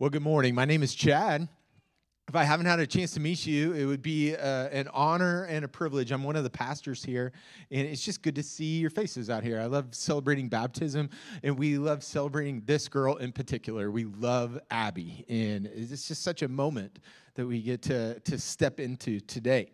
Well, good morning. My name is Chad. If I haven't had a chance to meet you, it would be uh, an honor and a privilege. I'm one of the pastors here, and it's just good to see your faces out here. I love celebrating baptism, and we love celebrating this girl in particular. We love Abby, and it's just such a moment that we get to, to step into today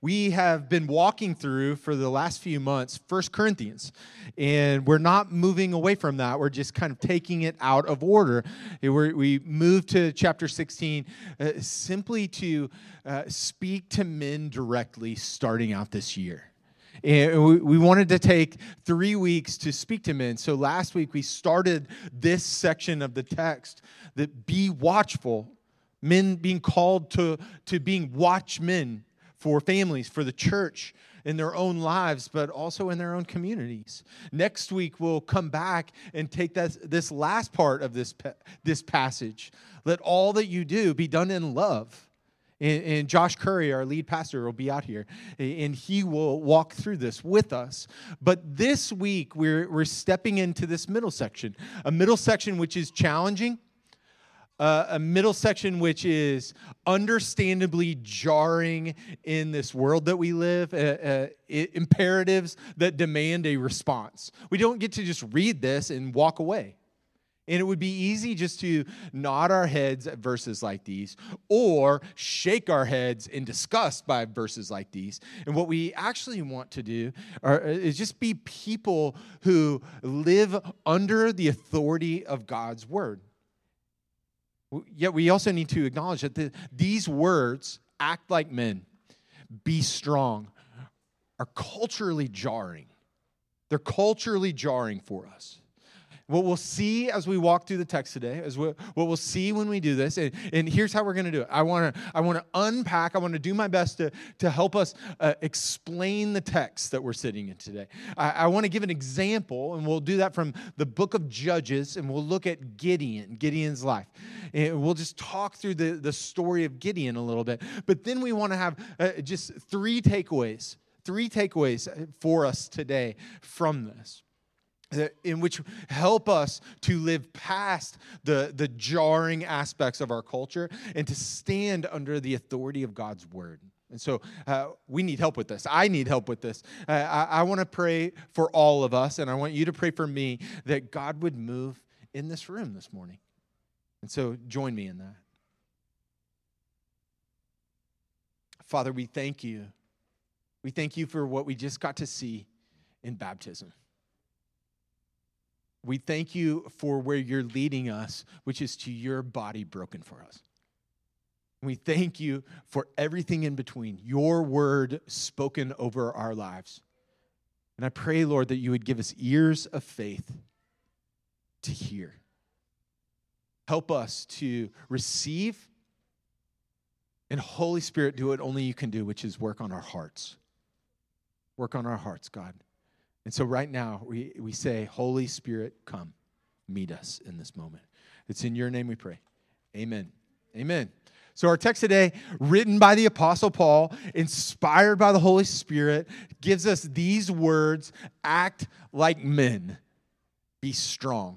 we have been walking through for the last few months First Corinthians, and we're not moving away from that. We're just kind of taking it out of order. We moved to chapter 16 uh, simply to uh, speak to men directly starting out this year. And we wanted to take three weeks to speak to men. So last week we started this section of the text that be watchful, men being called to, to being watchmen for families, for the church in their own lives, but also in their own communities. Next week, we'll come back and take that, this last part of this, this passage. Let all that you do be done in love. And, and, Josh Curry, our lead pastor, will be out here and he will walk through this with us. But this week, we're, we're stepping into this middle section, a middle section which is challenging uh, a middle section which is understandably jarring in this world that we live, uh, uh, imperatives that demand a response. We don't get to just read this and walk away. And it would be easy just to nod our heads at verses like these or shake our heads in disgust by verses like these. And what we actually want to do are, is just be people who live under the authority of God's word. Yet we also need to acknowledge that the, these words, act like men, be strong, are culturally jarring. They're culturally jarring for us. What we'll see as we walk through the text today is what, what we'll see when we do this. And, and here's how we're going to do it. I want to I want to unpack. I want to do my best to, to help us uh, explain the text that we're sitting in today. I, I want to give an example, and we'll do that from the book of Judges, and we'll look at Gideon, Gideon's life. And we'll just talk through the, the story of Gideon a little bit. But then we want to have uh, just three takeaways, three takeaways for us today from this in which help us to live past the, the jarring aspects of our culture and to stand under the authority of God's word. And so uh, we need help with this. I need help with this. Uh, I, I want to pray for all of us, and I want you to pray for me that God would move in this room this morning. And so join me in that. Father, we thank you. We thank you for what we just got to see in baptism. We thank you for where you're leading us, which is to your body broken for us. We thank you for everything in between, your word spoken over our lives. And I pray, Lord, that you would give us ears of faith to hear. Help us to receive, and Holy Spirit, do what only you can do, which is work on our hearts. Work on our hearts, God. And so right now, we, we say, Holy Spirit, come, meet us in this moment. It's in your name we pray. Amen. Amen. So, our text today, written by the Apostle Paul, inspired by the Holy Spirit, gives us these words act like men, be strong.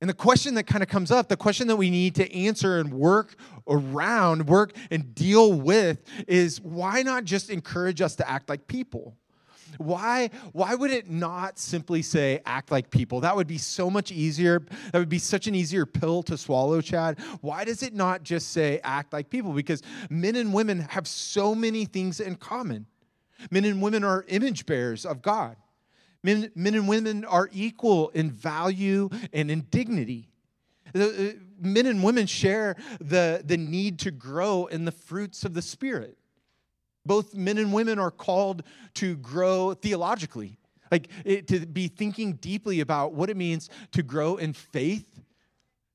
And the question that kind of comes up, the question that we need to answer and work around, work and deal with is why not just encourage us to act like people? Why, why would it not simply say act like people? That would be so much easier. That would be such an easier pill to swallow, Chad. Why does it not just say act like people? Because men and women have so many things in common. Men and women are image bearers of God. Men, men and women are equal in value and in dignity. Uh, men and women share the, the need to grow in the fruits of the Spirit. Both men and women are called to grow theologically, like it, to be thinking deeply about what it means to grow in faith,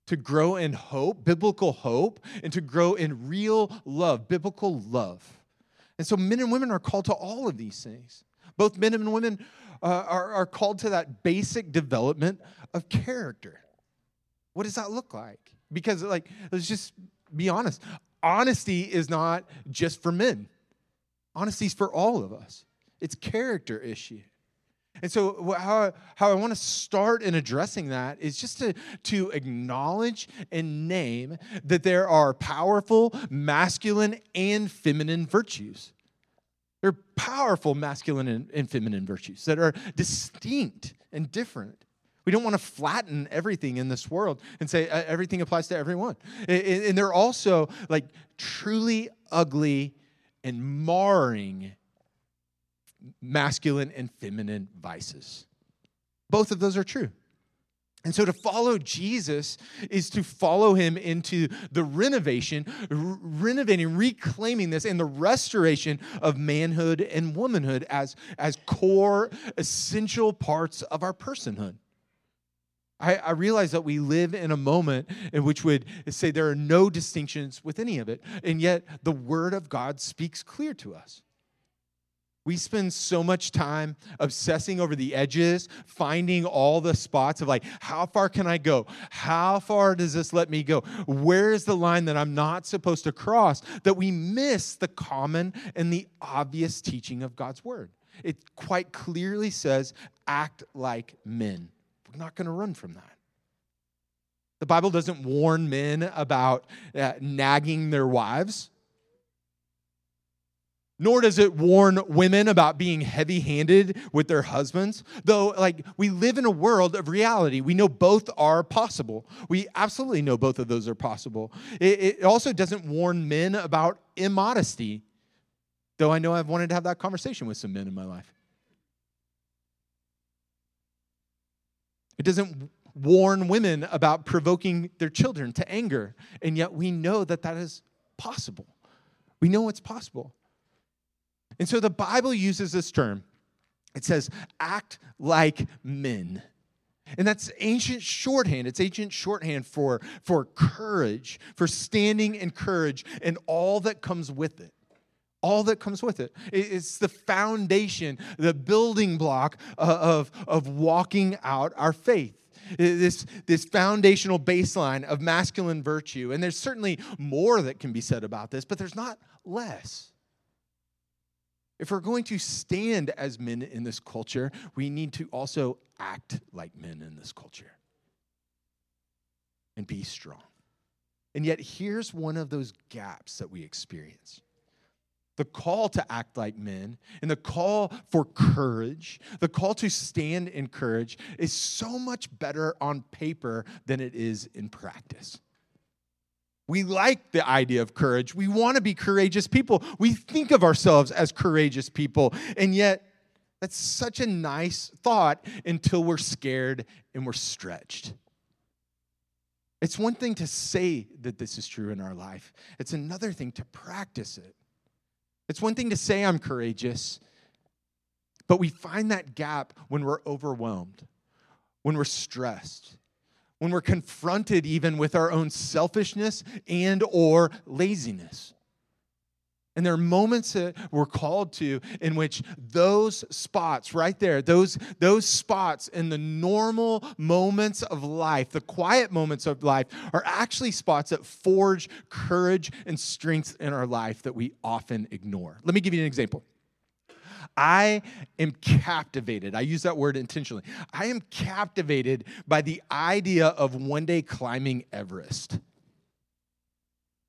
to grow in hope, biblical hope, and to grow in real love, biblical love. And so men and women are called to all of these things. Both men and women uh, are, are called to that basic development of character. What does that look like? Because, like, let's just be honest honesty is not just for men. Honesty is for all of us. It's character issue. And so, how, how I want to start in addressing that is just to, to acknowledge and name that there are powerful masculine and feminine virtues. There are powerful masculine and, and feminine virtues that are distinct and different. We don't want to flatten everything in this world and say everything applies to everyone. And, and they're also like truly ugly and marring masculine and feminine vices. Both of those are true. And so to follow Jesus is to follow him into the renovation, renovating, reclaiming this, and the restoration of manhood and womanhood as, as core, essential parts of our personhood. I, I realize that we live in a moment in which would say there are no distinctions with any of it, and yet the Word of God speaks clear to us. We spend so much time obsessing over the edges, finding all the spots of like, how far can I go? How far does this let me go? Where is the line that I'm not supposed to cross? That we miss the common and the obvious teaching of God's word. It quite clearly says, act like men. Not going to run from that. The Bible doesn't warn men about uh, nagging their wives nor does it warn women about being heavy handed with their husbands. Though, like, we live in a world of reality. We know both are possible. We absolutely know both of those are possible. It, it also doesn't warn men about immodesty, though I know I've wanted to have that conversation with some men in my life. It doesn't warn women about provoking their children to anger, and yet we know that that is possible. We know it's possible. And so the Bible uses this term. It says, act like men. And that's ancient shorthand. It's ancient shorthand for, for courage, for standing in courage and all that comes with it. All that comes with it. It's the foundation, the building block uh, of, of walking out our faith. This, this foundational baseline of masculine virtue. And there's certainly more that can be said about this, but there's not less. If we're going to stand as men in this culture, we need to also act like men in this culture and be strong. And yet, here's one of those gaps that we experience the call to act like men and the call for courage, the call to stand in courage is so much better on paper than it is in practice. We like the idea of courage. We want to be courageous people. We think of ourselves as courageous people. And yet, that's such a nice thought until we're scared and we're stretched. It's one thing to say that this is true in our life, it's another thing to practice it. It's one thing to say I'm courageous, but we find that gap when we're overwhelmed, when we're stressed, when we're confronted even with our own selfishness and or laziness. And there are moments that we're called to in which those spots right there, those, those spots in the normal moments of life, the quiet moments of life, are actually spots that forge courage and strength in our life that we often ignore. Let me give you an example. I am captivated. I use that word intentionally. I am captivated by the idea of one day climbing Everest.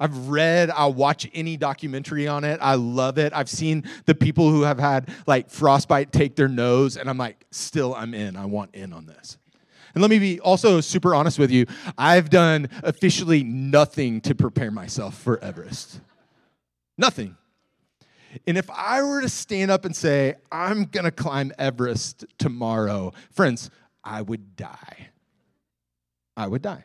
I've read, I'll watch any documentary on it. I love it. I've seen the people who have had like frostbite take their nose, and I'm like, still, I'm in. I want in on this. And let me be also super honest with you. I've done officially nothing to prepare myself for Everest. Nothing. And if I were to stand up and say, I'm going to climb Everest tomorrow, friends, I would die. I would die.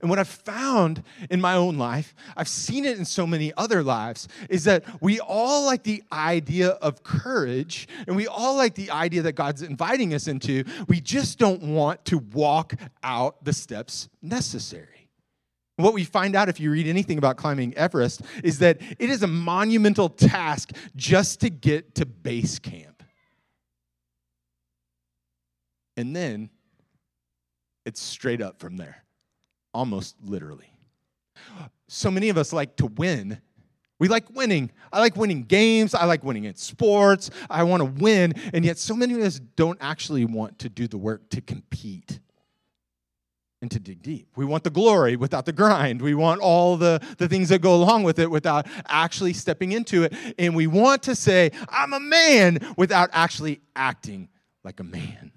And what I've found in my own life, I've seen it in so many other lives, is that we all like the idea of courage and we all like the idea that God's inviting us into. We just don't want to walk out the steps necessary. What we find out if you read anything about climbing Everest is that it is a monumental task just to get to base camp. And then it's straight up from there, almost literally. So many of us like to win We like winning. I like winning games. I like winning in sports. I want to win. And yet, so many of us don't actually want to do the work to compete and to dig deep. We want the glory without the grind. We want all the, the things that go along with it without actually stepping into it. And we want to say, I'm a man, without actually acting like a man.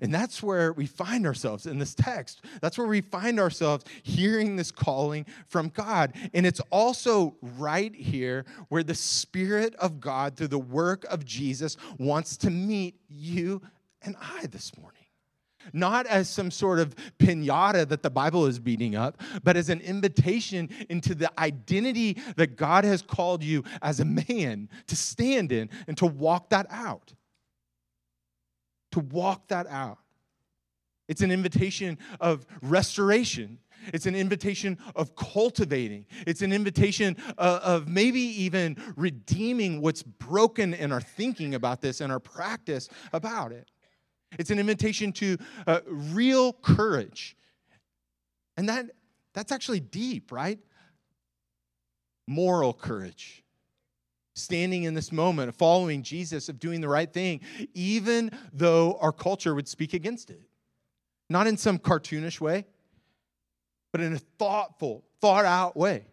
And that's where we find ourselves in this text. That's where we find ourselves hearing this calling from God. And it's also right here where the Spirit of God, through the work of Jesus, wants to meet you and I this morning. Not as some sort of pinata that the Bible is beating up, but as an invitation into the identity that God has called you as a man to stand in and to walk that out to walk that out. It's an invitation of restoration. It's an invitation of cultivating. It's an invitation of, of, maybe even redeeming what's broken in our thinking about this and our practice about it. It's an invitation to uh, real courage. And that, that's actually deep, right? Moral courage standing in this moment of following Jesus, of doing the right thing, even though our culture would speak against it. Not in some cartoonish way, but in a thoughtful, thought out way.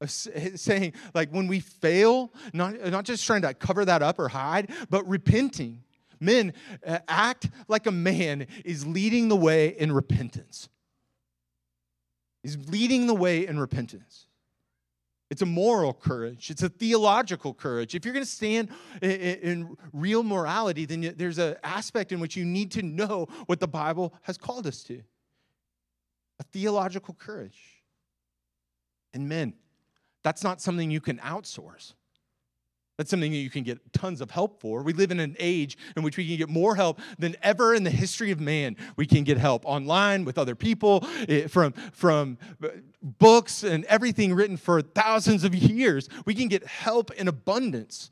Of saying, like, when we fail, not, not just trying to cover that up or hide, but repenting. Men, uh, act like a man is leading the way in repentance. He's leading the way in repentance. It's a moral courage. It's a theological courage. If you're going to stand in, real morality, then there's an aspect in which you need to know what the Bible has called us to a theological courage. And men, that's not something you can outsource. That's something that you can get tons of help for. We live in an age in which we can get more help than ever in the history of man. We can get help online with other people, eh, from, from books and everything written for thousands of years. We can get help in abundance.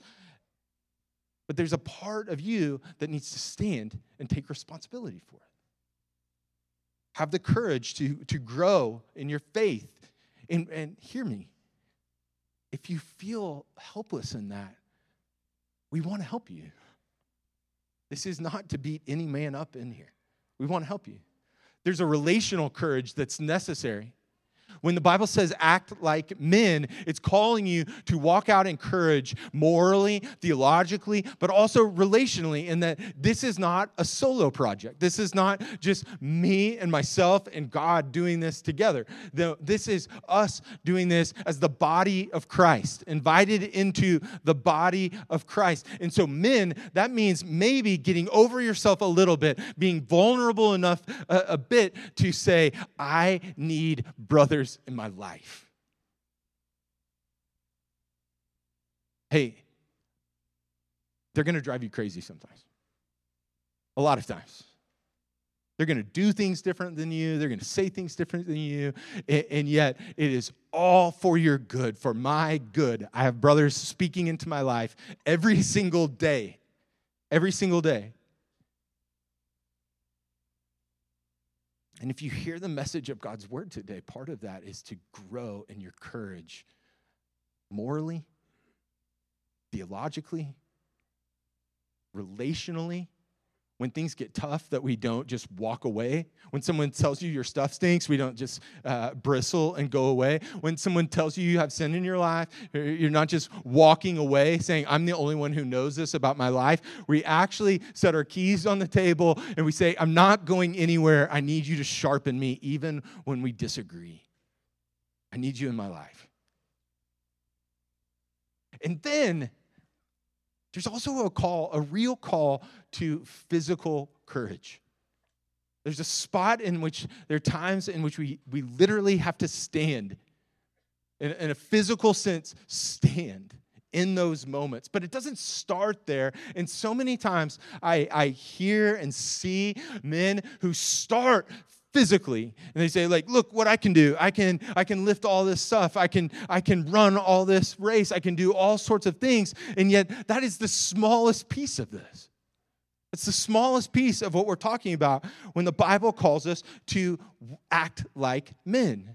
But there's a part of you that needs to stand and take responsibility for it. Have the courage to, to grow in your faith. And, and hear me if you feel helpless in that, we want to help you. This is not to beat any man up in here. We want to help you. There's a relational courage that's necessary. When the Bible says act like men, it's calling you to walk out in courage morally, theologically, but also relationally, in that this is not a solo project. This is not just me and myself and God doing this together. This is us doing this as the body of Christ, invited into the body of Christ. And so, men, that means maybe getting over yourself a little bit, being vulnerable enough a, a bit to say, I need brothers in my life. Hey, they're going to drive you crazy sometimes. A lot of times. They're going to do things different than you. They're going to say things different than you. And yet, it is all for your good, for my good. I have brothers speaking into my life every single day. Every single day. And if you hear the message of God's word today, part of that is to grow in your courage morally, theologically, relationally, when things get tough that we don't just walk away. When someone tells you your stuff stinks we don't just uh, bristle and go away. When someone tells you you have sin in your life you're not just walking away saying i'm the only one who knows this about my life. We actually set our keys on the table and we say i'm not going anywhere. I need you to sharpen me even when we disagree. I need you in my life. And then there's also a call, a real call to physical courage. There's a spot in which there are times in which we, we literally have to stand, in, in a physical sense, stand in those moments. But it doesn't start there. And so many times I, I hear and see men who start physically. And they say like look what i can do. I can i can lift all this stuff. I can i can run all this race. I can do all sorts of things. And yet that is the smallest piece of this. It's the smallest piece of what we're talking about when the bible calls us to act like men.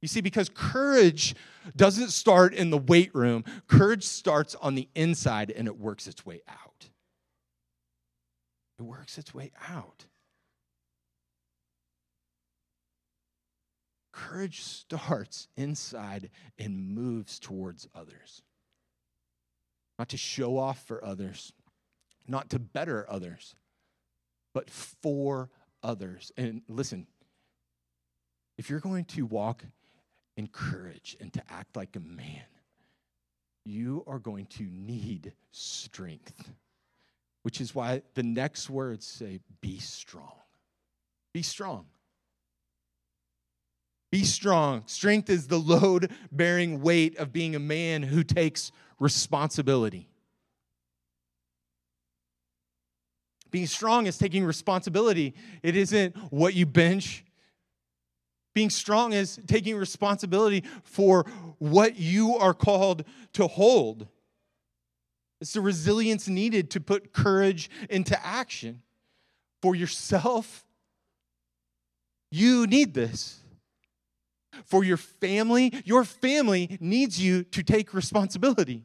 You see, because courage doesn't start in the weight room, courage starts on the inside and it works its way out. It works its way out. Courage starts inside and moves towards others. Not to show off for others, not to better others, but for others. And listen, if you're going to walk in courage and to act like a man, you are going to need strength, which is why the next words say, be strong. Be strong. Be strong. Strength is the load bearing weight of being a man who takes responsibility. Being strong is taking responsibility. It isn't what you bench. Being strong is taking responsibility for what you are called to hold. It's the resilience needed to put courage into action. For yourself, you need this for your family. Your family needs you to take responsibility.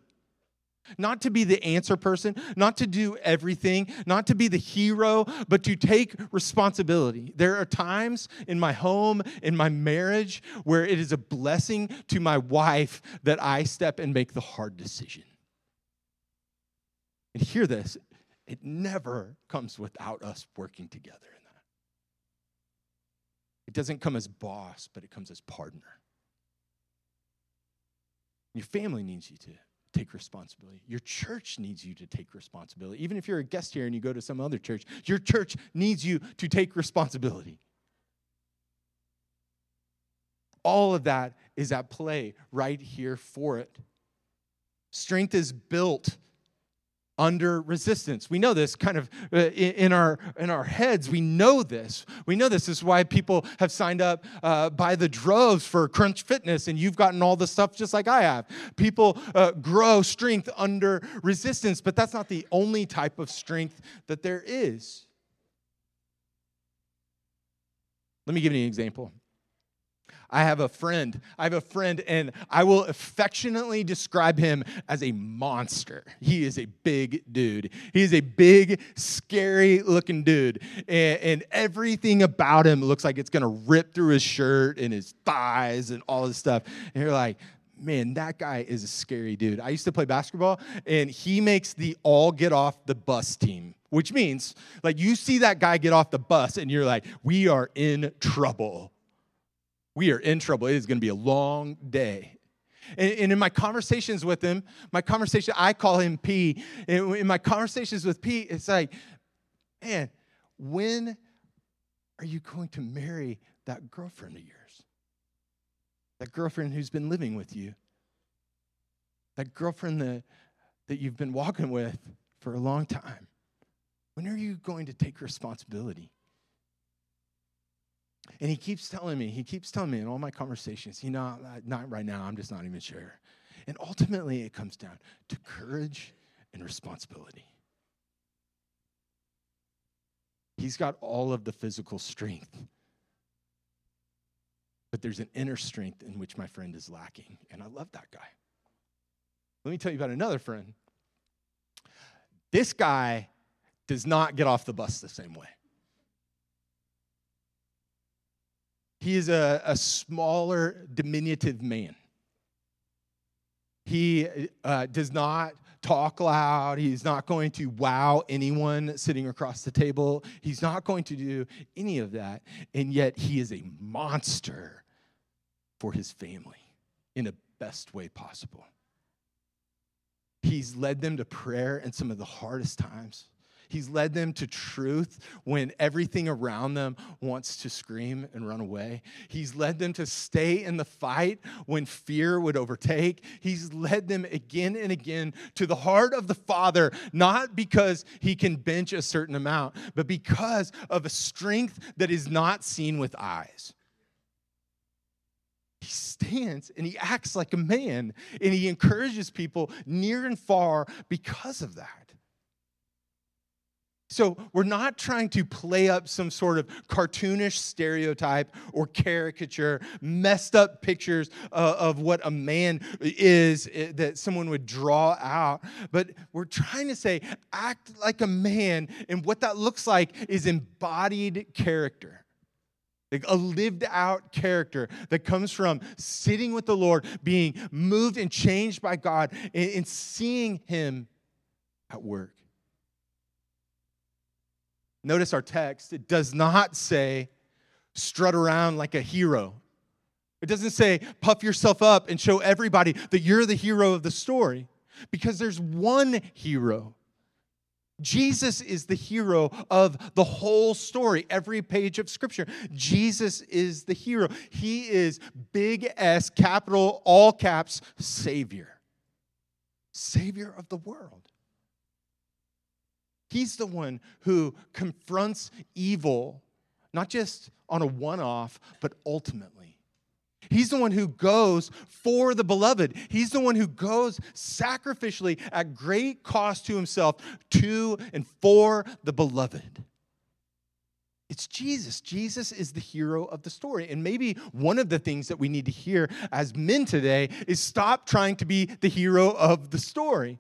Not to be the answer person, not to do everything, not to be the hero, but to take responsibility. There are times in my home, in my marriage, where it is a blessing to my wife that I step and make the hard decision. And hear this it never comes without us working together. It doesn't come as boss, but it comes as partner. Your family needs you to take responsibility. Your church needs you to take responsibility. Even if you're a guest here and you go to some other church, your church needs you to take responsibility. All of that is at play right here for it. Strength is built under resistance. We know this kind of uh, in our in our heads. We know this. We know this. this is why people have signed up uh, by the droves for Crunch Fitness, and you've gotten all the stuff just like I have. People uh, grow strength under resistance, but that's not the only type of strength that there is. Let me give you an example. I have a friend. I have a friend, and I will affectionately describe him as a monster. He is a big dude. He is a big, scary looking dude. And, and everything about him looks like it's going to rip through his shirt and his thighs and all this stuff. And you're like, man, that guy is a scary dude. I used to play basketball, and he makes the all get off the bus team, which means like you see that guy get off the bus, and you're like, we are in trouble we are in trouble. It is going to be a long day. And, in my conversations with him, my conversation, I call him P. In my conversations with P, it's like, man, when are you going to marry that girlfriend of yours? That girlfriend who's been living with you? That girlfriend that, that you've been walking with for a long time? When are you going to take responsibility? And he keeps telling me, he keeps telling me in all my conversations, you know, not right now, I'm just not even sure. And ultimately, it comes down to courage and responsibility. He's got all of the physical strength, but there's an inner strength in which my friend is lacking. And I love that guy. Let me tell you about another friend. This guy does not get off the bus the same way. He is a, a smaller, diminutive man. He uh, does not talk loud. He's not going to wow anyone sitting across the table. He's not going to do any of that. And yet, he is a monster for his family in the best way possible. He's led them to prayer in some of the hardest times. He's led them to truth when everything around them wants to scream and run away. He's led them to stay in the fight when fear would overtake. He's led them again and again to the heart of the Father, not because he can bench a certain amount, but because of a strength that is not seen with eyes he stands and he acts like a man and he encourages people near and far because of that. So we're not trying to play up some sort of cartoonish stereotype or caricature, messed up pictures uh, of what a man is uh, that someone would draw out. But we're trying to say, act like a man. And what that looks like is embodied character. Like a lived out character that comes from sitting with the Lord, being moved and changed by God, and, and seeing Him at work. Notice our text, it does not say strut around like a hero. It doesn't say puff yourself up and show everybody that you're the hero of the story because there's one hero. Jesus is the hero of the whole story, every page of scripture. Jesus is the hero. He is big S, capital, all caps, Savior. Savior of the world. He's the one who confronts evil, not just on a one off, but ultimately. He's the one who goes for the beloved. He's the one who goes sacrificially at great cost to himself to and for the beloved. It's Jesus. Jesus is the hero of the story. And maybe one of the things that we need to hear as men today is stop trying to be the hero of the story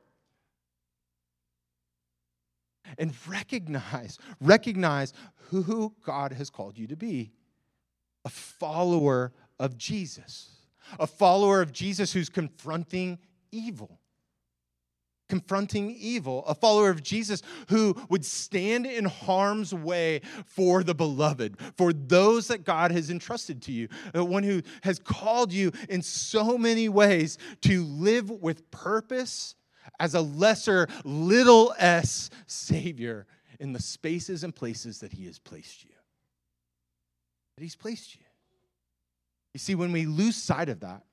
and recognize, recognize who God has called you to be. A follower of Jesus, a follower of Jesus who's confronting evil. Confronting evil, a follower of Jesus who would stand in harm's way for the beloved, for those that God has entrusted to you, one who has called you in so many ways to live with purpose as a lesser little s Savior in the spaces and places that He has placed you. That He's placed you. You see, when we lose sight of that,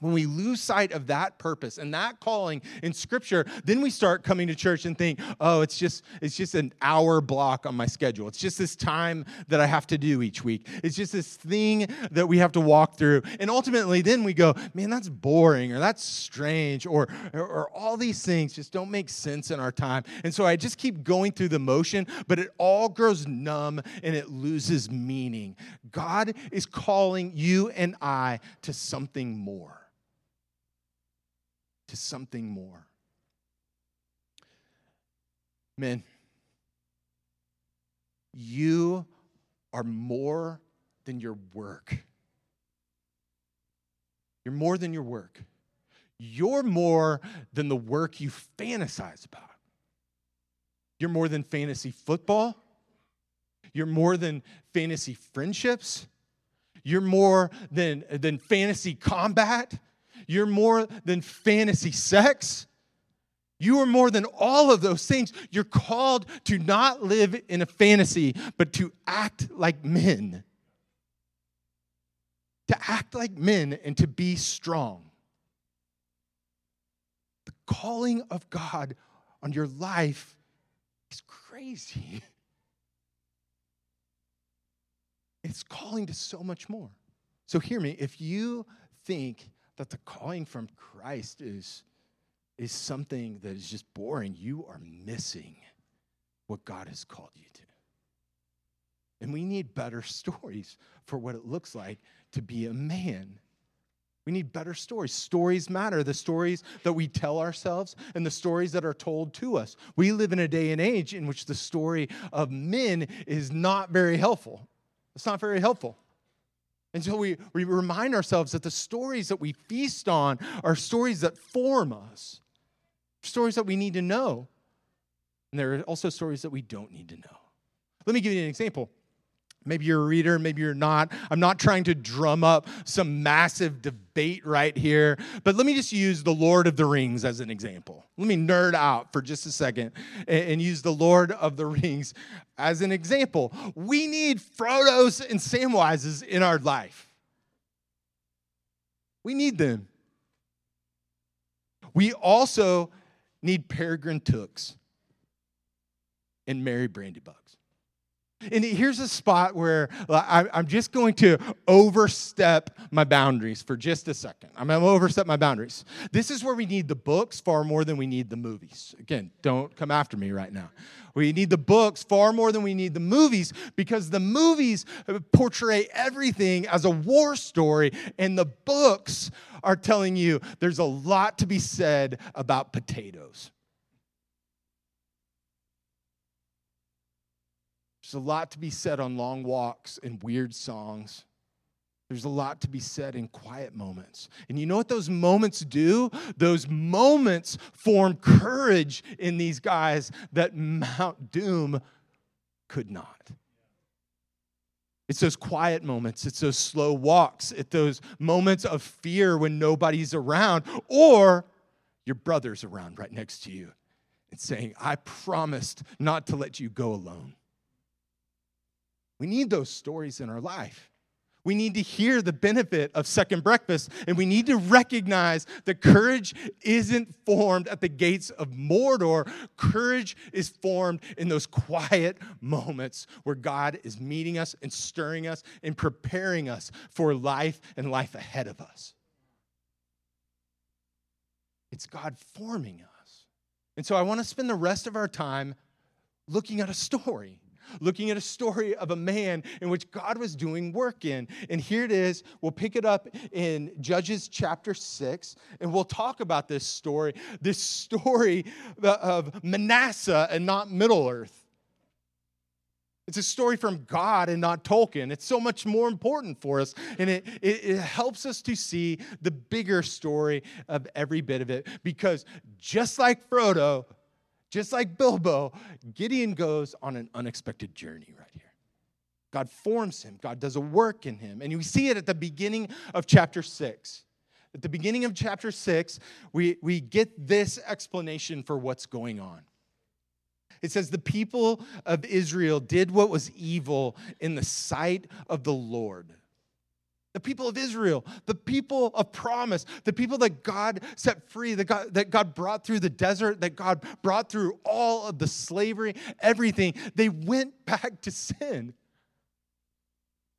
when we lose sight of that purpose and that calling in scripture then we start coming to church and think oh it's just it's just an hour block on my schedule. It's just this time that i have to do each week. It's just this thing that we have to walk through. And ultimately then we go man that's boring or that's strange or or, or all these things just don't make sense in our time. And so i just keep going through the motion but it all grows numb and it loses meaning. God is calling you and i to something more to something more. Men, you are more than your work. You're more than your work. You're more than the work you fantasize about. You're more than fantasy football. You're more than fantasy friendships. You're more than, than fantasy combat. You're more than fantasy sex. You are more than all of those things. You're called to not live in a fantasy, but to act like men. To act like men and to be strong. The calling of God on your life is crazy. It's calling to so much more. So, hear me if you think that the calling from Christ is, is something that is just boring, you are missing what God has called you to. And we need better stories for what it looks like to be a man. We need better stories. Stories matter. The stories that we tell ourselves and the stories that are told to us. We live in a day and age in which the story of men is not very helpful. It's not very helpful. And so we, we remind ourselves that the stories that we feast on are stories that form us, stories that we need to know. And there are also stories that we don't need to know. Let me give you an example. Maybe you're a reader, maybe you're not. I'm not trying to drum up some massive debate right here, but let me just use The Lord of the Rings as an example. Let me nerd out for just a second and, use The Lord of the Rings as an example. We need Frodo's and Samwises in our life. We need them. We also need Peregrine Tooks and Merry Brandybucks. And here's a spot where I'm just going to overstep my boundaries for just a second. I'm going to overstep my boundaries. This is where we need the books far more than we need the movies. Again, don't come after me right now. We need the books far more than we need the movies because the movies portray everything as a war story, and the books are telling you there's a lot to be said about potatoes. There's a lot to be said on long walks and weird songs. There's a lot to be said in quiet moments. And you know what those moments do? Those moments form courage in these guys that Mount Doom could not. It's those quiet moments, it's those slow walks, it's those moments of fear when nobody's around, or your brother's around right next to you and saying, I promised not to let you go alone. We need those stories in our life. We need to hear the benefit of second breakfast, and we need to recognize that courage isn't formed at the gates of Mordor. Courage is formed in those quiet moments where God is meeting us and stirring us and preparing us for life and life ahead of us. It's God forming us. And so I want to spend the rest of our time looking at a story looking at a story of a man in which God was doing work in. And here it is. We'll pick it up in Judges chapter 6, and we'll talk about this story, this story of Manasseh and not Middle Earth. It's a story from God and not Tolkien. It's so much more important for us. And it, it, it, helps us to see the bigger story of every bit of it. Because just like Frodo, just like Bilbo, Gideon goes on an unexpected journey right here. God forms him, God does a work in him. And we see it at the beginning of chapter 6. At the beginning of chapter 6, we, we get this explanation for what's going on. It says, The people of Israel did what was evil in the sight of the Lord the people of Israel, the people of promise, the people that God set free, that God, that God brought through the desert, that God brought through all of the slavery, everything, they went back to sin.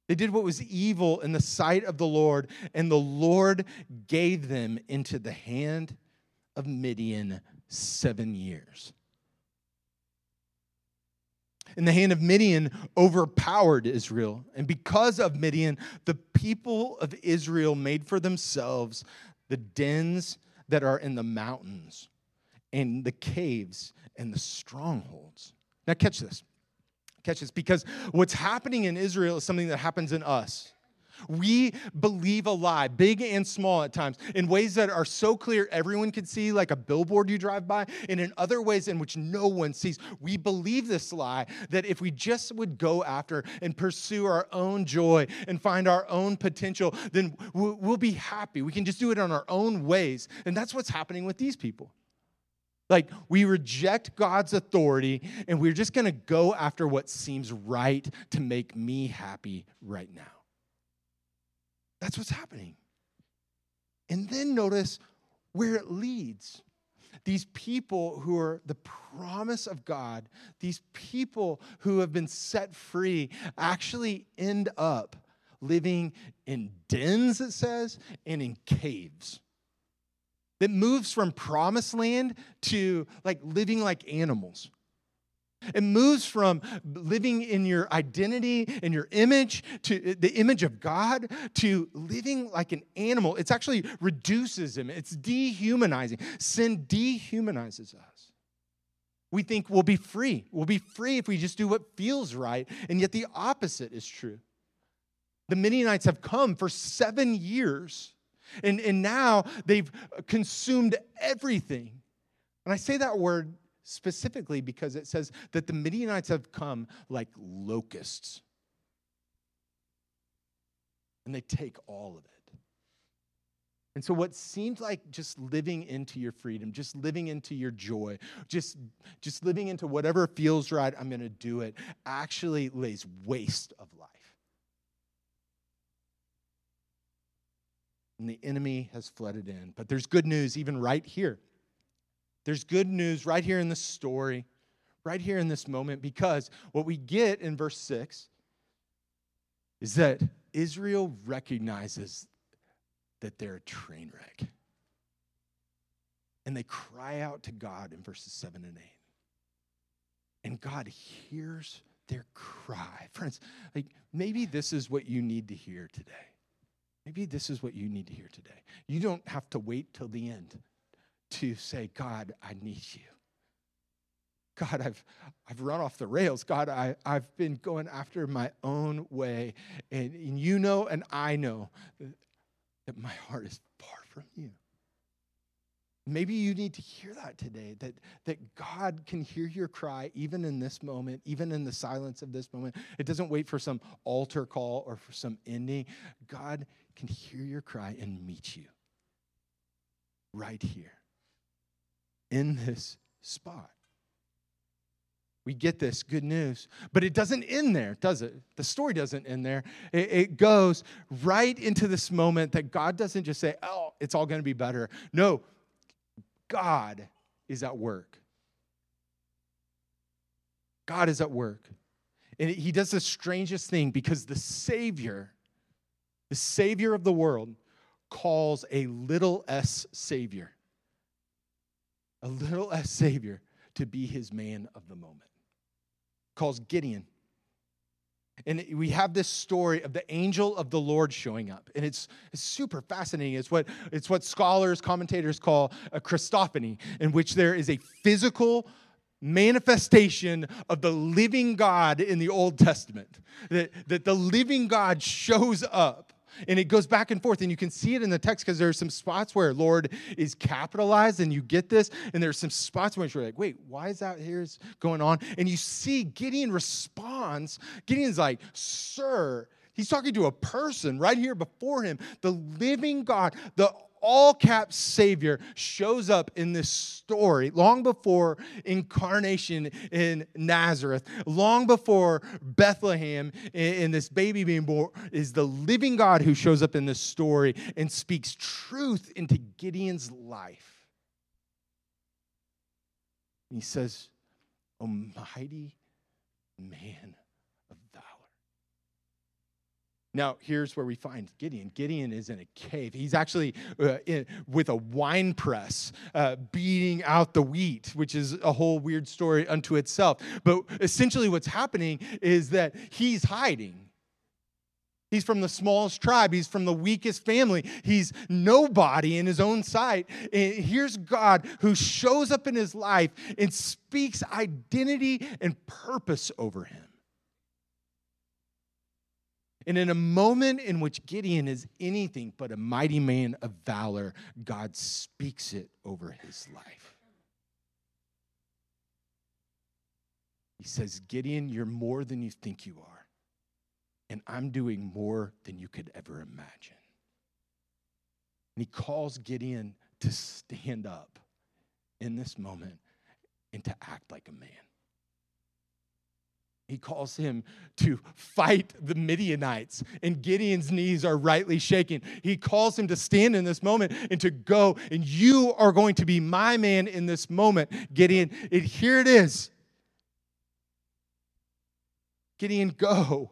They did what was evil in the sight of the Lord, and the Lord gave them into the hand of Midian seven years and the hand of Midian overpowered Israel. And because of Midian, the people of Israel made for themselves the dens that are in the mountains and the caves and the strongholds. Now, catch this. Catch this because what's happening in Israel is something that happens in us. We believe a lie, big and small at times, in ways that are so clear everyone can see, like a billboard you drive by, and in other ways in which no one sees. We believe this lie that if we just would go after and pursue our own joy and find our own potential, then we'll be happy. We can just do it on our own ways. And that's what's happening with these people. Like, we reject God's authority and we're just gonna go after what seems right to make me happy right now. That's what's happening. And then notice where it leads. These people who are the promise of God, these people who have been set free, actually end up living in dens, it says, and in caves. That moves from promised land to like living like animals. It moves from living in your identity and your image to uh, the image of God to living like an animal. It actually reduces him, it's dehumanizing. Sin dehumanizes us. We think we'll be free. We'll be free if we just do what feels right. And yet the opposite is true. The Midianites have come for seven years, and, and now they've consumed everything. And I say that word specifically because it says that the Midianites have come like locusts. And they take all of it. And so, what seems like just living into your freedom, just living into your joy, just, just living into whatever feels right, I'm going to do it, actually lays waste of life. And the enemy has flooded in. But there's good news even right here. There's good news right here in the story, right here in this moment because what we get in verse 6 is that Israel recognizes that they're a train wreck. And they cry out to God in verses 7 and 8. And God hears their cry. Friends, like maybe this is what you need to hear today. Maybe this is what you need to hear today. You don't have to wait till the end to say, God, I need you. God, I've, I've run off the rails. God, I, I've been going after my own way. And, and you know, and I know that, my heart is far from you. Maybe you need to hear that today that, that God can hear your cry even in this moment, even in the silence of this moment. It doesn't wait for some altar call or for some ending. God can hear your cry and meet you right here in this spot. We get this good news, but it doesn't end there, does it? The story doesn't end there. It, it goes right into this moment that God doesn't just say, oh, it's all going to be better. No, God is at work. God is at work. And he does the strangest thing because the Savior, the Savior of the world, calls a little s Savior, a little s Savior to be his man of the moment. Calls Gideon and we have this story of the angel of the Lord showing up. And it's, it's super fascinating. It's what, it's what scholars, commentators call a Christophany, in which there is a physical manifestation of the living God in the Old Testament. That, that the living God shows up and it goes back and forth, and you can see it in the text because there's some spots where Lord is capitalized, and you get this, and there's some spots where you're like, wait, why is that here going on? And you see Gideon responds. Gideon's like, Sir, He's talking to a person right here before him. The living God, the all caps Savior shows up in this story long before incarnation in Nazareth, long before Bethlehem in this baby being born, is the living God who shows up in this story and speaks truth into Gideon's life. he says, "A mighty man now, here's where we find Gideon. Gideon is in a cave. He's actually uh, in, with a wine press uh, beating out the wheat, which is a whole weird story unto itself. But essentially, what's happening is that he's hiding. He's from the smallest tribe. He's from the weakest family. He's nobody in his own sight. And here's God who shows up in his life and speaks identity and purpose over him. And in a moment in which Gideon is anything but a mighty man of valor, God speaks it over his life. He says, Gideon, you're more than you think you are. And I'm doing more than you could ever imagine. And he calls Gideon to stand up in this moment and to act like a man. He calls him to fight the Midianites, and Gideon's knees are rightly shaking. He calls him to stand in this moment and to go, and you are going to be my man in this moment, Gideon. And here it is. Gideon, go.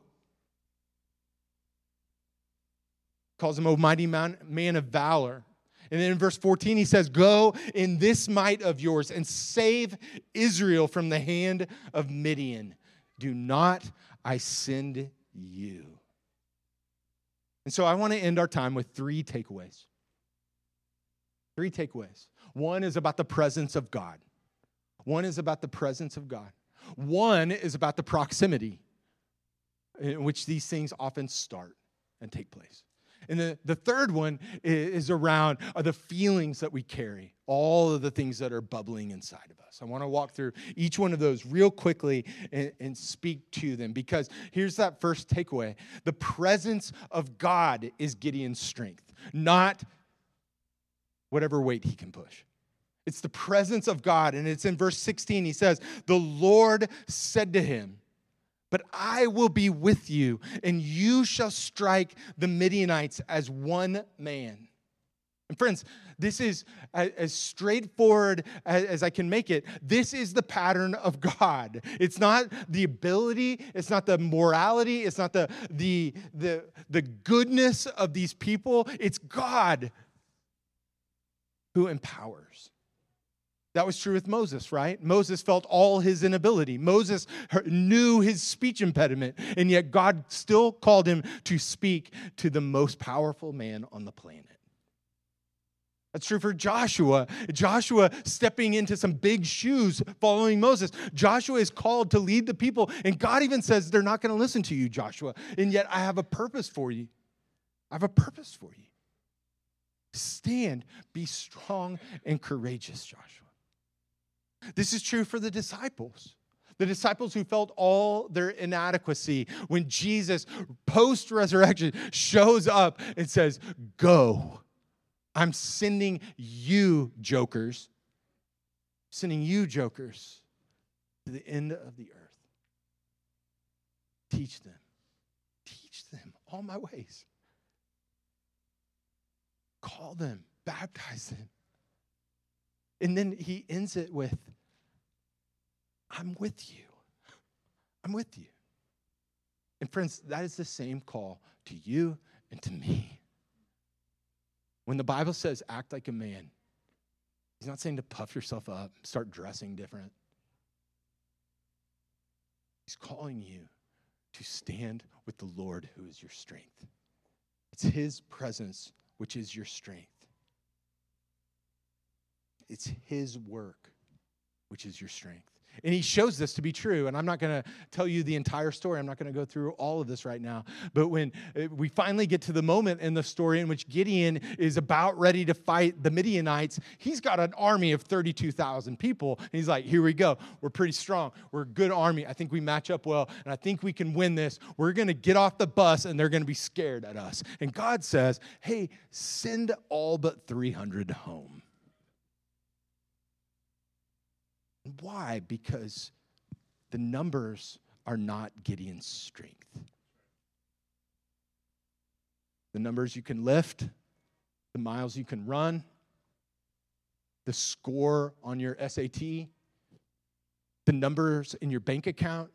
Calls him a mighty man, man of valor. And then in verse 14, he says, Go in this might of yours and save Israel from the hand of Midian. Do not I send you? And so I want to end our time with three takeaways. Three takeaways. One is about the presence of God. One is about the presence of God. One is about the proximity in which these things often start and take place. And the, the third one is around are the feelings that we carry, all of the things that are bubbling inside of us. I want to walk through each one of those real quickly and, and speak to them because here's that first takeaway the presence of God is Gideon's strength, not whatever weight he can push. It's the presence of God. And it's in verse 16. He says, The Lord said to him, but I will be with you, and you shall strike the Midianites as one man. And friends, this is as straightforward as I can make it. This is the pattern of God. It's not the ability, it's not the morality, it's not the, the, the, the goodness of these people. It's God who empowers. That was true with Moses, right? Moses felt all his inability. Moses knew his speech impediment, and yet God still called him to speak to the most powerful man on the planet. That's true for Joshua. Joshua stepping into some big shoes following Moses. Joshua is called to lead the people, and God even says, They're not going to listen to you, Joshua. And yet I have a purpose for you. I have a purpose for you. Stand, be strong and courageous, Joshua. This is true for the disciples. The disciples who felt all their inadequacy when Jesus, post resurrection, shows up and says, Go I'm sending you, jokers, sending you, jokers, to the end of the earth. Teach them. Teach them all my ways. Call them, baptize them. And then he ends it with, I'm with you. I'm with you. And friends, that is the same call to you and to me. When the Bible says act like a man, he's not saying to puff yourself up, start dressing different. He's calling you to stand with the Lord who is your strength. It's his presence which is your strength. It's his work which is your strength. And he shows this to be true. And I'm not going to tell you the entire story. I'm not going to go through all of this right now. But when uh, we finally get to the moment in the story in which Gideon is about ready to fight the Midianites, he's got an army of 32,000 people. And he's like, here we go. We're pretty strong. We're a good army. I think we match up well. And I think we can win this. We're going to get off the bus and they're going to be scared at us. And God says, hey, send all but 300 home. Why? Because the numbers are not Gideon's strength. The numbers you can lift, the miles you can run, the score on your SAT, the numbers in your bank account,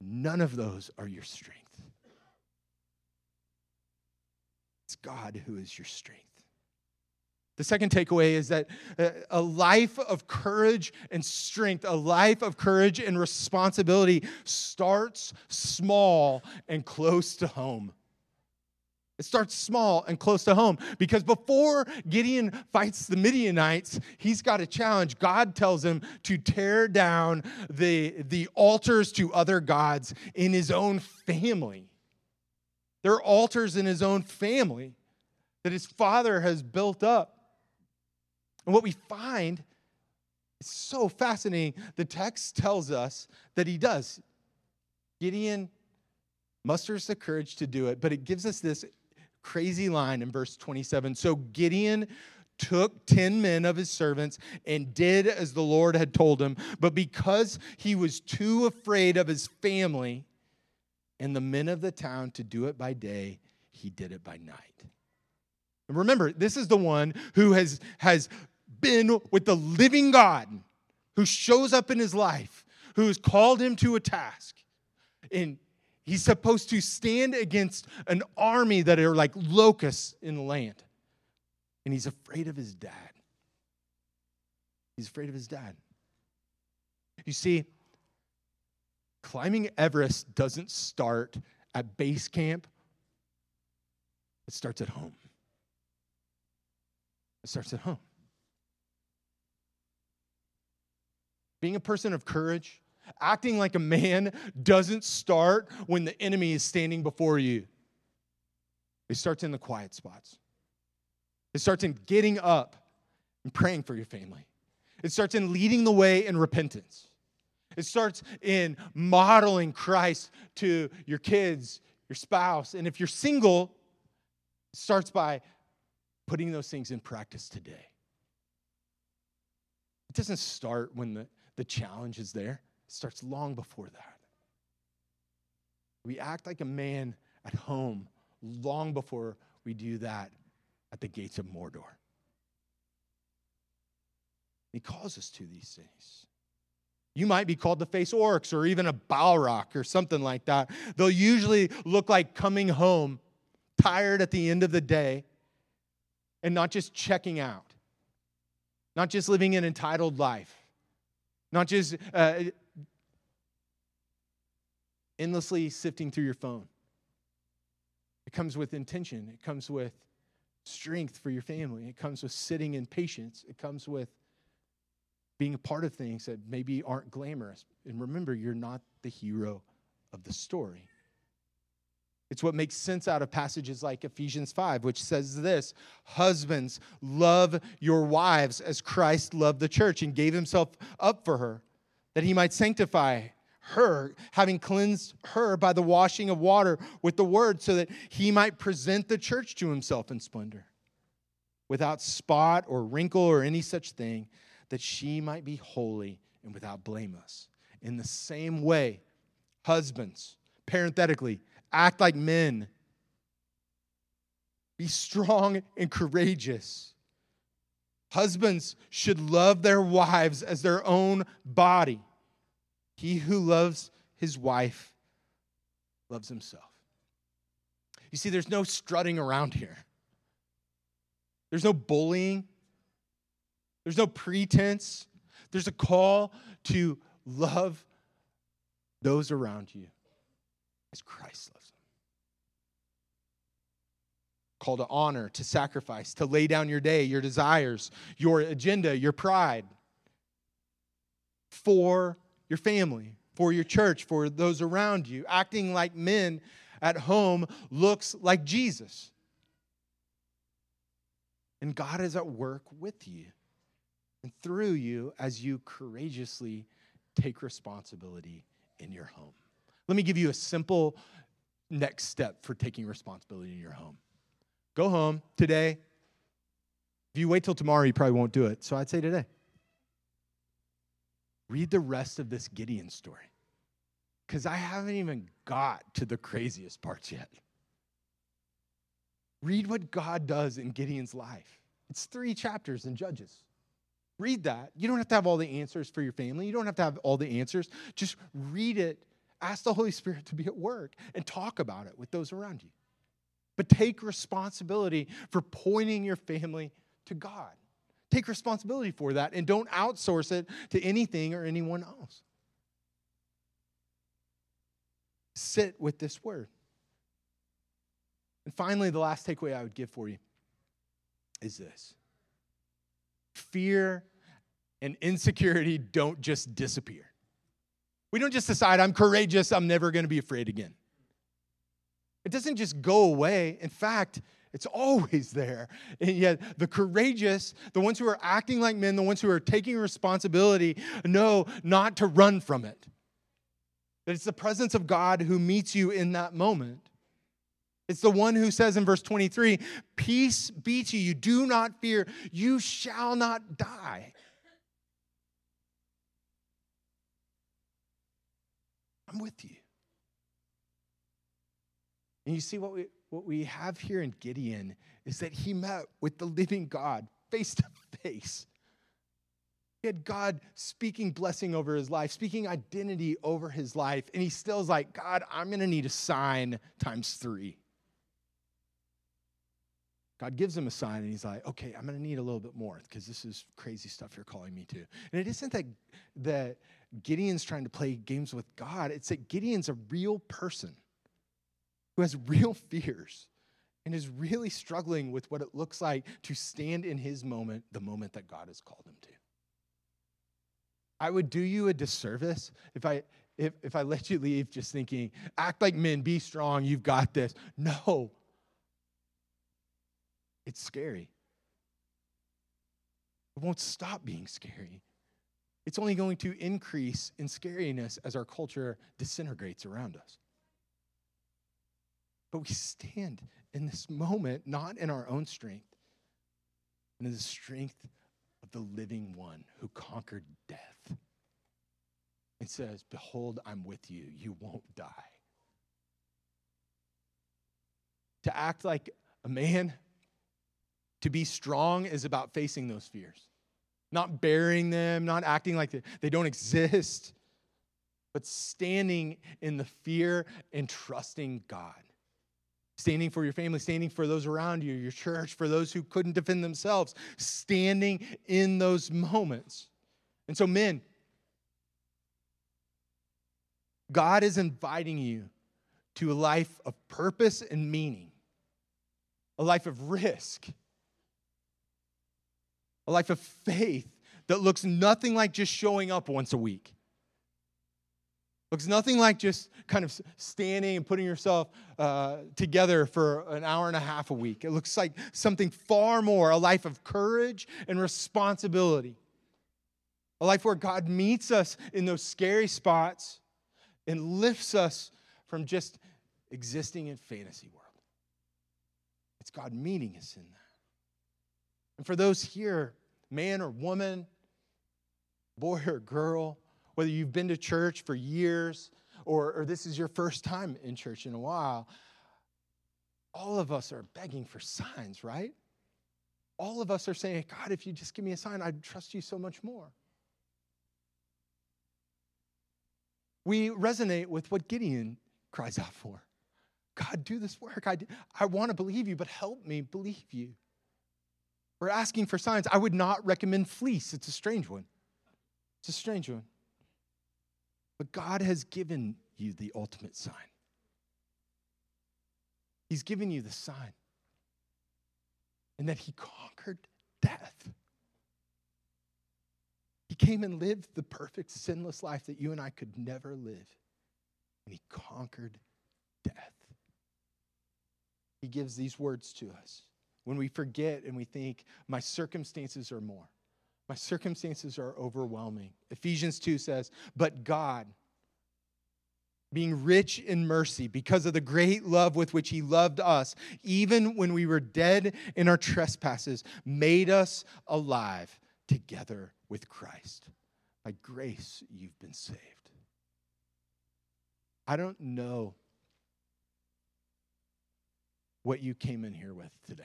none of those are your strength. It's God who is your strength. The second takeaway is that uh, a life of courage and strength, a life of courage and responsibility starts small and close to home. It starts small and close to home because before Gideon fights the Midianites, he's got a challenge. God tells him to tear down the, the altars to other gods in his own family. There are altars in his own family that his father has built up. And what we find is so fascinating. The text tells us that he does. Gideon musters the courage to do it, but it gives us this crazy line in verse 27. So Gideon took 10 men of his servants and did as the Lord had told him, but because he was too afraid of his family and the men of the town to do it by day, he did it by night. And remember, this is the one who has, has been with the living God who shows up in his life, who has called him to a task. And he's supposed to stand against an army that are like locusts in the land. And he's afraid of his dad. He's afraid of his dad. You see, climbing Everest doesn't start at base camp, it starts at home. It starts at home. Being a person of courage, acting like a man doesn't start when the enemy is standing before you. It starts in the quiet spots. It starts in getting up and praying for your family. It starts in leading the way in repentance. It starts in modeling Christ to your kids, your spouse. And if you're single, it starts by putting those things in practice today. It doesn't start when the the challenge is there. It starts long before that. We act like a man at home long before we do that at the gates of Mordor. He calls us to these things. You might be called to face orcs or even a Balrog or something like that. They'll usually look like coming home, tired at the end of the day, and not just checking out, not just living an entitled life, not just uh, endlessly sifting through your phone. It comes with intention, it comes with strength for your family, it comes with sitting in patience, it comes with being a part of things that maybe aren't glamorous. And remember, you're not the hero of the story. It's what makes sense out of passages like Ephesians 5, which says this Husbands, love your wives as Christ loved the church and gave himself up for her, that he might sanctify her, having cleansed her by the washing of water with the word, so that he might present the church to himself in splendor, without spot or wrinkle or any such thing that she might be holy and without blameless. In the same way, husbands, parenthetically, act like men. Be strong and courageous. Husbands should love their wives as their own body. He who loves his wife loves himself. You see, there's no strutting around here. There's no bullying. There's no pretense. There's a call to love those around you as Christ loves them. Call to honor, to sacrifice, to lay down your day, your desires, your agenda, your pride for your family, for your church, for those around you. Acting like men at home looks like Jesus. And God is at work with you and through you as you courageously take responsibility in your home. Let me give you a simple next step for taking responsibility in your home. Go home today. If you wait till tomorrow, you probably won't do it. So I'd say today. Read the rest of this Gideon story because I haven't even got to the craziest parts yet. Read what God does in Gideon's life. It's three chapters in Judges. Read that. You don't have to have all the answers for your family. You don't have to have all the answers. Just read it. Ask the Holy Spirit to be at work and talk about it with those around you. But take responsibility for pointing your family to God. Take responsibility for that and don't outsource it to anything or anyone else. Sit with this word. And finally, the last takeaway I would give for you is this fear and insecurity don't just disappear. We don't just decide, I'm courageous, I'm never going to be afraid again. It doesn't just go away. In fact, it's always there. And yet, the courageous, the ones who are acting like men, the ones who are taking responsibility, know not to run from it. That it's the presence of God who meets you in that moment. It's the one who says in verse 23 Peace be to you, do not fear, you shall not die. I'm with you. And you see what we, what we have here in Gideon is that he met with the living God face to face. He had God speaking blessing over his life, speaking identity over his life, and he still is like, God, I'm going to need a sign times three. God gives him a sign and he's like, okay, I'm going to need a little bit more because this is crazy stuff you're calling me to. And it isn't that, that Gideon's trying to play games with God, it's that Gideon's a real person who has real fears and is really struggling with what it looks like to stand in his moment, the moment that God has called him to. I would do you a disservice if I if, if I let you leave just thinking, act like men, be strong, you've got this. No, it's scary. It won't stop being scary. It's only going to increase in scariness as our culture disintegrates around us. But we stand in this moment not in our own strength, in the strength of the living one who conquered death and says, Behold, I'm with you. You won't die. To act like a man To be strong is about facing those fears, not burying them, not acting like they, don't exist, but standing in the fear and trusting God. Standing for your family, standing for those around you, your church, for those who couldn't defend themselves, standing in those moments. And so, men, God is inviting you to a life of purpose and meaning, a life of risk, a life of faith that looks nothing like just showing up once a week. Looks nothing like just kind of standing and putting yourself uh, together for an hour and a half a week. It looks like something far more a life of courage and responsibility. A life where God meets us in those scary spots and lifts us from just existing in fantasy world. It's God meeting us in that. And for those here, man or woman, boy or girl, whether you've been to church for years or, or this is your first time in church in a while, all of us are begging for signs, right? All of us are saying, God, if you just give me a sign, I'd trust you so much more. We resonate with what Gideon cries out for God, do this work. I, I want to believe you, but help me believe you. We're asking for signs. I would not recommend fleece, it's a strange one. It's a strange one. But God has given you the ultimate sign. He's given you the sign. And that He conquered death. He came and lived the perfect, sinless life that you and I could never live. And He conquered death. He gives these words to us when we forget and we think, my circumstances are more. My circumstances are overwhelming. Ephesians 2 says, But God, being rich in mercy because of the great love with which He loved us, even when we were dead in our trespasses, made us alive together with Christ. By grace, you've been saved. I don't know what you came in here with today.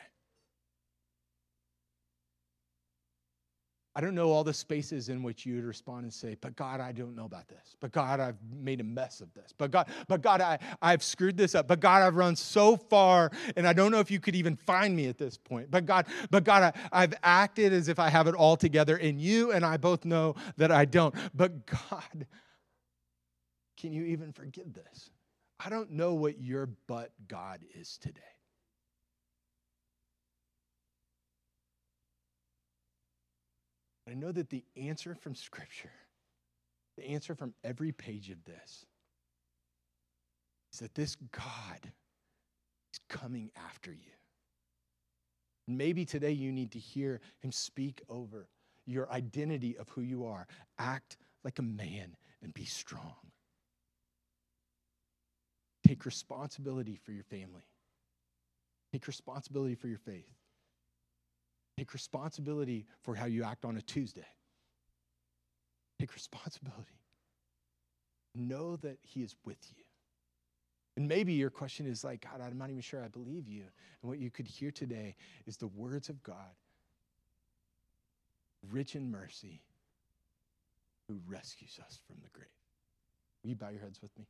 I don't know all the spaces in which you would respond and say, but God, I don't know about this. But God, I've made a mess of this. But God, but God, I, I've screwed this up. But God, I've run so far and I don't know if you could even find me at this point. But God, but God, I, I've acted as if I have it all together. And you and I both know that I don't. But God, can you even forgive this? I don't know what your but God is today. I know that the answer from Scripture, the answer from every page of this, is that this God is coming after you. Maybe today you need to hear him speak over your identity of who you are. Act like a man and be strong. Take responsibility for your family. Take responsibility for your faith. Take responsibility for how you act on a Tuesday. Take responsibility. Know that He is with you. And maybe your question is like, God, I'm not even sure I believe you. And what you could hear today is the words of God, rich in mercy, who rescues us from the grave. Will you bow your heads with me?